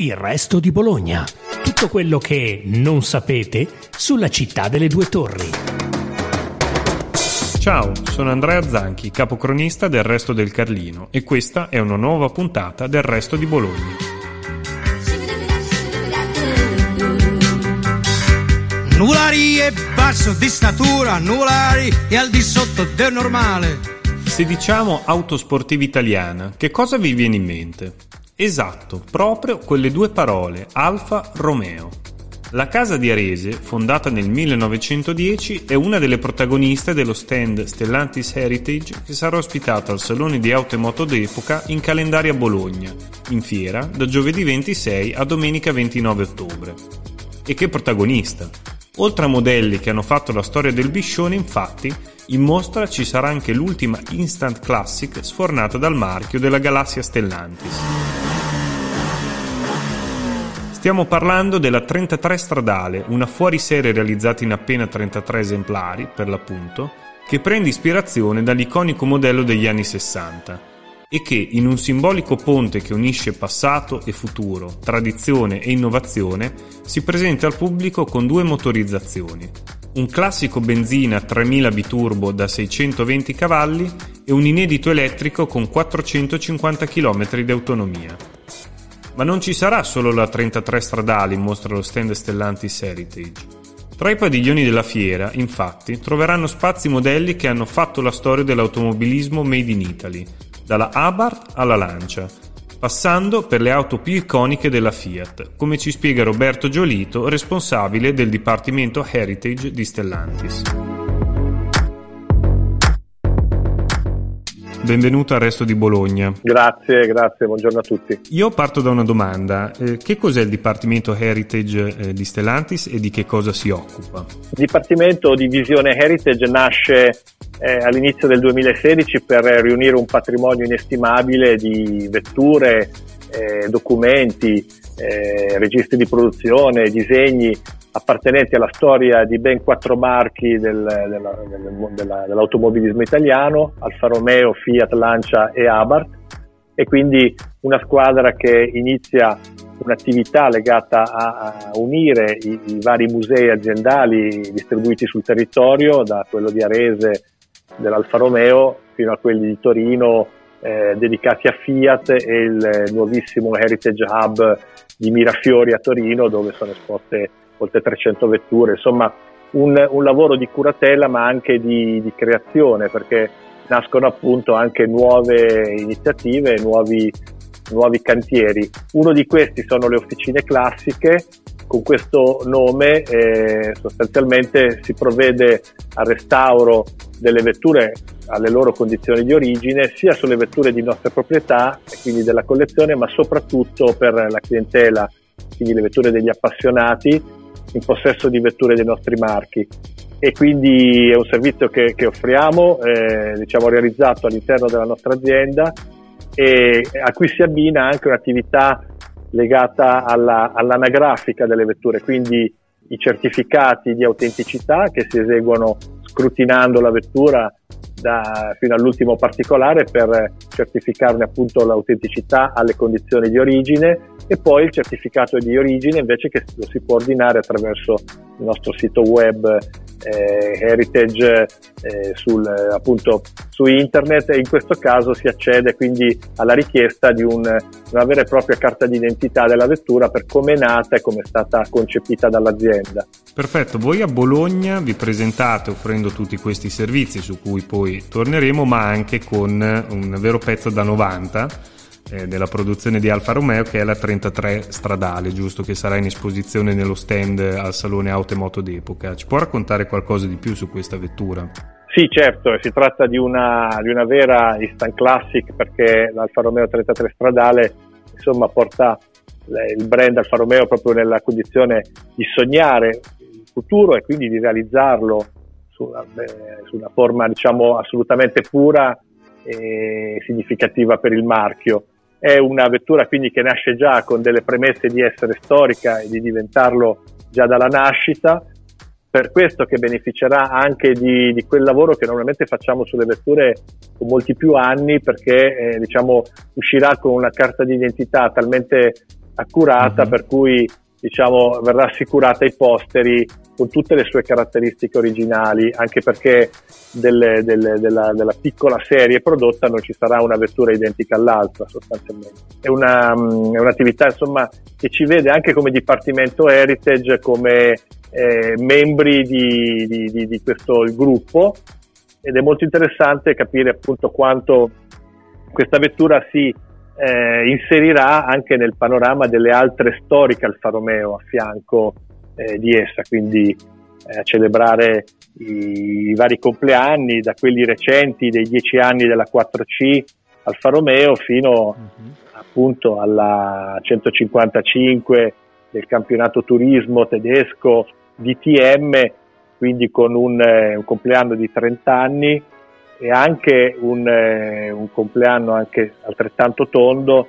Il resto di Bologna. Tutto quello che non sapete sulla città delle due torri. Ciao, sono Andrea Zanchi, capocronista del Resto del Carlino e questa è una nuova puntata del Resto di Bologna. Nuvolari e basso di statura, nuvolari e al di sotto del normale. Se diciamo autosportiva italiana, che cosa vi viene in mente? Esatto, proprio quelle due parole, Alfa Romeo. La casa di Arese, fondata nel 1910, è una delle protagoniste dello stand Stellantis Heritage che sarà ospitato al Salone di Auto e Moto d'Epoca in calendario a Bologna, in fiera, da giovedì 26 a domenica 29 ottobre. E che protagonista! Oltre a modelli che hanno fatto la storia del biscione, infatti, in mostra ci sarà anche l'ultima Instant Classic sfornata dal marchio della galassia Stellantis. Stiamo parlando della 33 stradale, una fuoriserie realizzata in appena 33 esemplari, per l'appunto, che prende ispirazione dall'iconico modello degli anni 60 e che, in un simbolico ponte che unisce passato e futuro, tradizione e innovazione, si presenta al pubblico con due motorizzazioni. Un classico benzina 3000 biturbo da 620 cavalli e un inedito elettrico con 450 km di autonomia. Ma non ci sarà solo la 33 stradali, mostra lo stand Stellantis Heritage. Tra i padiglioni della fiera, infatti, troveranno spazi modelli che hanno fatto la storia dell'automobilismo made in Italy, dalla Abarth alla Lancia, passando per le auto più iconiche della Fiat, come ci spiega Roberto Giolito, responsabile del Dipartimento Heritage di Stellantis. Benvenuto al Resto di Bologna. Grazie, grazie, buongiorno a tutti. Io parto da una domanda. Eh, che cos'è il Dipartimento Heritage eh, di Stellantis e di che cosa si occupa? Il Dipartimento di Visione Heritage nasce eh, all'inizio del 2016 per riunire un patrimonio inestimabile di vetture, eh, documenti, eh, registri di produzione, disegni appartenenti alla storia di ben quattro marchi del, della, della, dell'automobilismo italiano, Alfa Romeo, Fiat, Lancia e Abarth, e quindi una squadra che inizia un'attività legata a, a unire i, i, vari musei aziendali distribuiti sul territorio, da quello di Arese dell'Alfa Romeo fino a quelli di Torino eh, dedicati a Fiat e il nuovissimo Heritage Hub di Mirafiori a Torino dove sono esposte oltre 300 vetture, insomma un, un lavoro di curatela ma anche di, di, creazione perché nascono appunto anche nuove iniziative, nuovi, nuovi cantieri. Uno di questi sono le officine classiche, con questo nome eh, sostanzialmente si provvede al restauro delle vetture alle loro condizioni di origine, sia sulle vetture di nostra proprietà, quindi della collezione, ma soprattutto per la clientela, quindi le vetture degli appassionati, in possesso di vetture dei nostri marchi. E quindi è un servizio che, che offriamo, eh, diciamo realizzato all'interno della nostra azienda e a cui si abbina anche un'attività legata alla, all'anagrafica delle vetture, quindi i certificati di autenticità che si eseguono scrutinando la vettura da, fino all'ultimo particolare per certificarne appunto l'autenticità alle condizioni di origine e poi il certificato di origine invece che lo si può ordinare attraverso il nostro sito web eh, heritage eh, sul, appunto su internet e in questo caso si accede quindi alla richiesta di un, una vera e propria carta d'identità della vettura per come è nata e come è stata concepita dall'azienda. Perfetto, voi a Bologna vi presentate offrendo tutti questi servizi su cui poi torneremo ma anche con un vero pezzo da 90 eh, della produzione di Alfa Romeo che è la 33 stradale, giusto che sarà in esposizione nello stand al Salone Auto e Moto d'Epoca. Ci può raccontare qualcosa di più su questa vettura? Sì, certo, si tratta di una, di una vera instant classic perché l'Alfa Romeo 33 stradale insomma porta il brand Alfa Romeo proprio nella condizione di sognare il futuro e quindi di realizzarlo su una, su una forma diciamo assolutamente pura e significativa per il marchio. È una vettura quindi che nasce già con delle premesse di essere storica e di diventarlo già dalla nascita, per questo che beneficerà anche di, di, quel lavoro che normalmente facciamo sulle vetture con molti più anni perché eh, diciamo, uscirà con una carta d'identità talmente accurata uh-huh. per cui diciamo, verrà assicurata ai posteri con tutte le sue caratteristiche originali, anche perché delle, delle, della, della, piccola serie prodotta non ci sarà una vettura identica all'altra sostanzialmente. È, una, mm, è un'attività insomma, che ci vede anche come Dipartimento Heritage, come eh, membri di, di, di, di questo gruppo ed è molto interessante capire appunto quanto questa vettura si eh, inserirà anche nel panorama delle altre storiche Alfa Romeo a fianco eh, di essa, quindi eh, a celebrare i, i, vari compleanni, da quelli recenti dei dieci anni della 4C Alfa Romeo fino uh-huh. appunto alla 155 del campionato turismo tedesco DTM, quindi con un, eh, un compleanno di 30 anni e anche un, eh, un compleanno anche altrettanto tondo,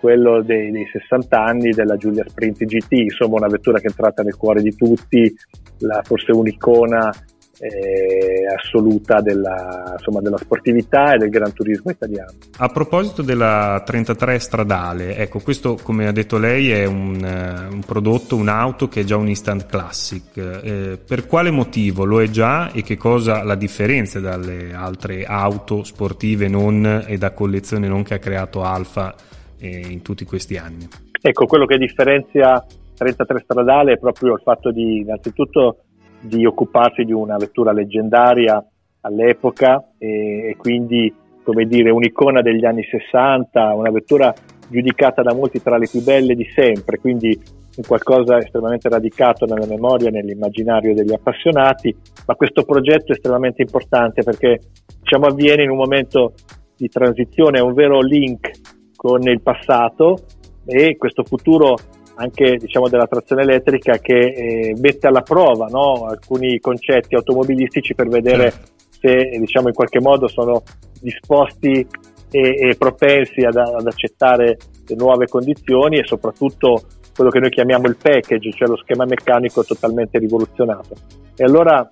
quello dei, dei, 60 anni della Giulia Sprint GT, insomma una vettura che è entrata nel cuore di tutti, la, forse un'icona eh, assoluta della, insomma, della, sportività e del gran turismo italiano. A proposito della 33 stradale, ecco, questo come ha detto lei è un, uh, un prodotto, un'auto che è già un instant classic. Eh, per quale motivo lo è già e che cosa la differenzia dalle altre auto sportive non e da collezione non che ha creato Alfa eh, in tutti questi anni? Ecco, quello che differenzia 33 stradale è proprio il fatto di innanzitutto di occuparsi di una vettura leggendaria all'epoca e, e quindi come dire un'icona degli anni 60, una vettura giudicata da molti tra le più belle di sempre, quindi un qualcosa estremamente radicato nella memoria nell'immaginario degli appassionati, ma questo progetto è estremamente importante perché diciamo, avviene in un momento di transizione, è un vero link con il passato e questo futuro anche diciamo, della trazione elettrica che eh, mette alla prova no? alcuni concetti automobilistici per vedere certo. se diciamo, in qualche modo sono disposti e, e propensi ad, ad, accettare le nuove condizioni e soprattutto quello che noi chiamiamo il package, cioè lo schema meccanico totalmente rivoluzionato. E allora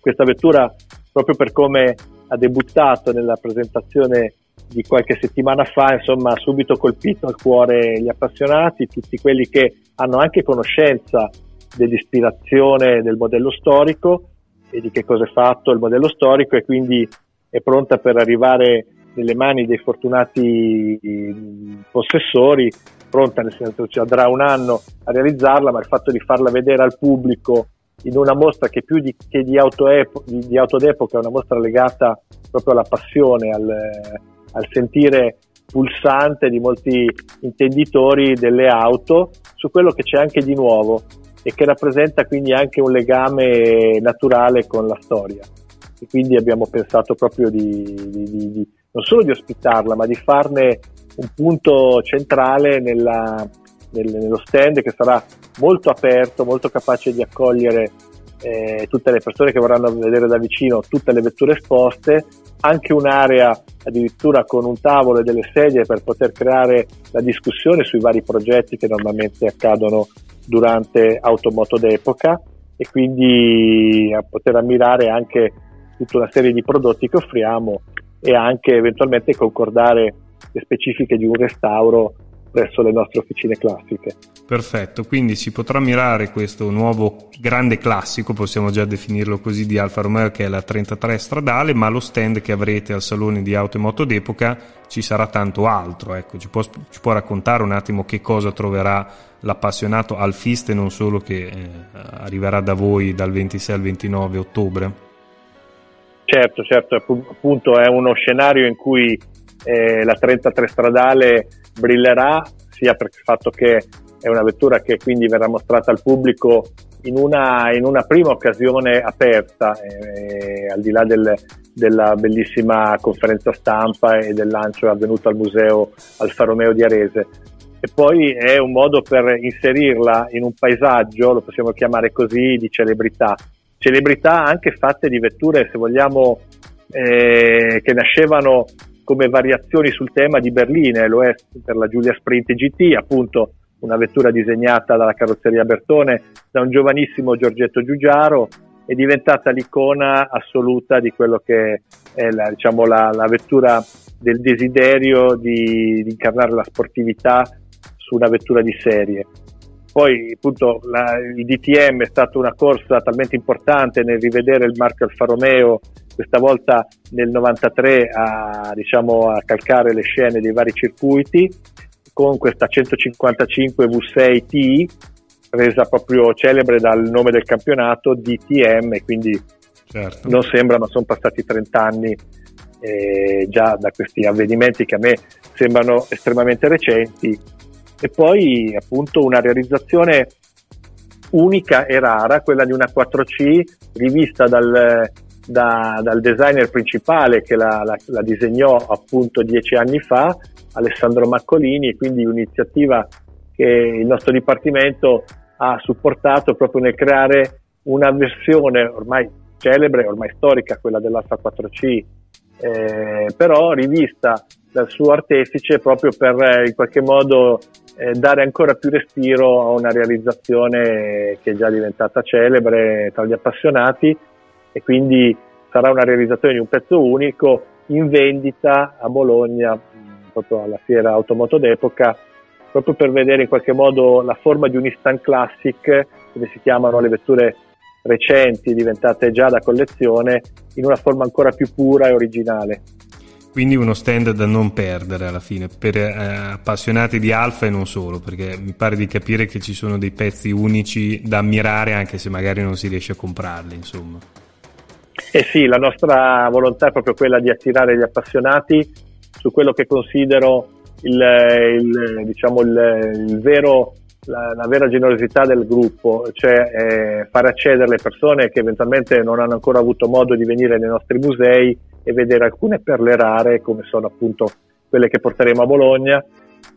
questa vettura, proprio per come ha debuttato nella presentazione di qualche settimana fa, insomma, ha subito colpito al cuore gli appassionati, tutti quelli che hanno anche conoscenza dell'ispirazione del modello storico e di che cosa è fatto il modello storico e quindi è pronta per arrivare nelle mani dei fortunati possessori, pronta nel senso ci andrà un anno a realizzarla, ma il fatto di farla vedere al pubblico in una mostra che più di, che di, auto, epo, di, di auto d'epoca è una mostra legata proprio alla passione, al, al sentire pulsante di molti intenditori delle auto su quello che c'è anche di nuovo e che rappresenta quindi anche un legame naturale con la storia. E quindi abbiamo pensato proprio di, di, di, non solo di ospitarla, ma di farne un punto centrale nella, nel, nello stand che sarà molto aperto, molto capace di accogliere eh, tutte le persone che vorranno vedere da vicino tutte le vetture esposte, anche un'area addirittura con un tavolo e delle sedie per poter creare la discussione sui vari progetti che normalmente accadono durante automoto d'epoca e quindi a poter ammirare anche tutta una serie di prodotti che offriamo e anche eventualmente concordare le specifiche di un restauro presso le nostre officine classiche. Perfetto, quindi si potrà mirare questo nuovo grande classico, possiamo già definirlo così, di Alfa Romeo che è la 33 stradale, ma lo stand che avrete al Salone di Auto e Moto d'Epoca ci sarà tanto altro. Ecco, ci, può, ci può raccontare un attimo che cosa troverà l'appassionato alfista e non solo che eh, arriverà da voi dal 26 al 29 ottobre? Certo, certo, appunto è uno scenario in cui eh, la 33 stradale brillerà sia per il fatto che è una vettura che quindi verrà mostrata al pubblico in una, in una prima occasione aperta, eh, al di là del, della bellissima conferenza stampa e del lancio avvenuto al museo Alfa Romeo di Arese. E poi è un modo per inserirla in un paesaggio, lo possiamo chiamare così, di celebrità. Celebrità anche fatte di vetture, se vogliamo, eh, che nascevano come variazioni sul tema di Berline, lo è per la Giulia Sprint GT, appunto una vettura disegnata dalla carrozzeria Bertone da un giovanissimo Giorgetto Giugiaro, è diventata l'icona assoluta di quello che è la, diciamo, la, la vettura del desiderio di, di, incarnare la sportività su una vettura di serie. Poi appunto la, il DTM è stata una corsa talmente importante nel rivedere il marchio Alfa Romeo, questa volta nel 93 a, diciamo, a calcare le scene dei vari circuiti con questa 155 V6 T resa proprio celebre dal nome del campionato DTM, quindi certo. non sembra ma sono passati 30 anni eh, già da questi avvenimenti che a me sembrano estremamente recenti e poi appunto una realizzazione unica e rara, quella di una 4C rivista dal, da, dal designer principale che la, la, la, disegnò appunto dieci anni fa, Alessandro Maccolini, e quindi un'iniziativa che il nostro dipartimento ha supportato proprio nel creare una versione ormai celebre, ormai storica, quella dell'Alfa 4C, eh, però rivista dal suo artefice proprio per eh, in qualche modo eh, dare ancora più respiro a una realizzazione che è già diventata celebre tra gli appassionati e quindi sarà una realizzazione di un pezzo unico in vendita a Bologna, proprio alla fiera automoto d'epoca, proprio per vedere in qualche modo la forma di un instant classic, come si chiamano le vetture recenti diventate già da collezione, in una forma ancora più pura e originale. Quindi uno stand da non perdere alla fine, per eh, appassionati di Alfa e non solo, perché mi pare di capire che ci sono dei pezzi unici da ammirare anche se magari non si riesce a comprarli, insomma. Eh sì, la nostra volontà è proprio quella di attirare gli appassionati su quello che considero il, il, diciamo il, vero, la, la, vera generosità del gruppo, cioè eh, far accedere le persone che eventualmente non hanno ancora avuto modo di venire nei nostri musei e vedere alcune perle rare come sono appunto quelle che porteremo a Bologna.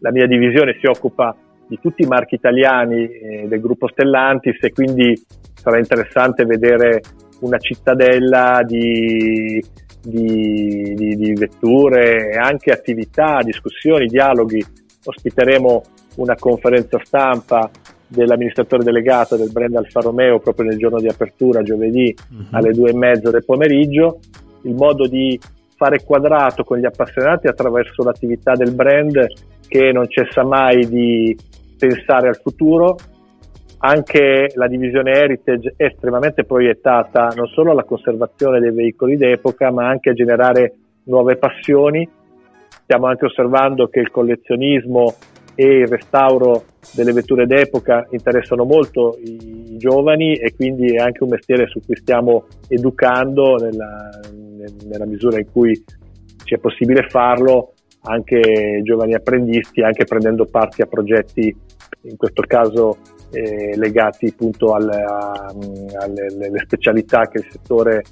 La mia divisione si occupa di tutti i marchi italiani eh, del gruppo Stellantis e quindi sarà interessante vedere una cittadella di, di, di, di vetture anche attività, discussioni, dialoghi. Ospiteremo una conferenza stampa dell'amministratore delegato del brand Alfa Romeo proprio nel giorno di apertura, giovedì uh-huh. alle due e mezzo del pomeriggio il modo di fare quadrato con gli appassionati attraverso l'attività del brand che non cessa mai di pensare al futuro. Anche la divisione Heritage è estremamente proiettata non solo alla conservazione dei veicoli d'epoca, ma anche a generare nuove passioni. Stiamo anche osservando che il collezionismo e il restauro delle vetture d'epoca interessano molto i giovani e quindi è anche un mestiere su cui stiamo educando nella, nella misura in cui ci è possibile farlo anche giovani apprendisti, anche prendendo parte a progetti, in questo caso eh, legati appunto alle, a, alle, alle, specialità che il settore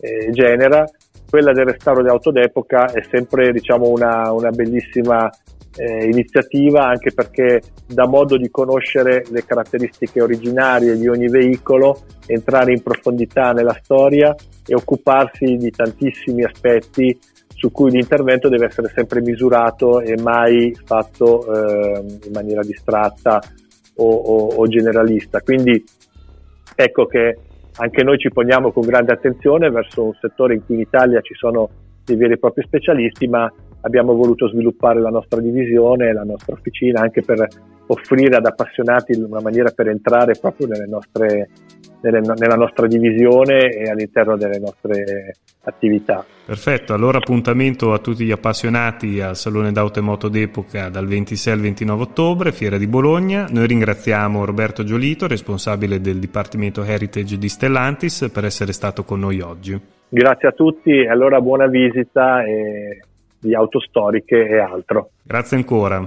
eh, genera. Quella del restauro di auto d'epoca è sempre diciamo, una, una bellissima eh, iniziativa anche perché dà modo di conoscere le caratteristiche originarie di ogni veicolo, entrare in profondità nella storia e occuparsi di tantissimi aspetti su cui l'intervento deve essere sempre misurato e mai fatto eh, in maniera distratta o, o, o generalista. Quindi ecco che anche noi ci poniamo con grande attenzione verso un settore in cui in Italia ci sono dei veri e propri specialisti, ma abbiamo voluto sviluppare la nostra divisione, la nostra officina, anche per offrire ad appassionati una maniera per entrare proprio nelle nostre, nelle, nella nostra divisione e all'interno delle nostre attività. Perfetto, allora appuntamento a tutti gli appassionati al Salone d'Auto e Moto d'Epoca dal 26 al 29 ottobre, Fiera di Bologna. Noi ringraziamo Roberto Giolito, responsabile del Dipartimento Heritage di Stellantis, per essere stato con noi oggi. Grazie a tutti, allora buona visita e di auto storiche e altro. Grazie ancora.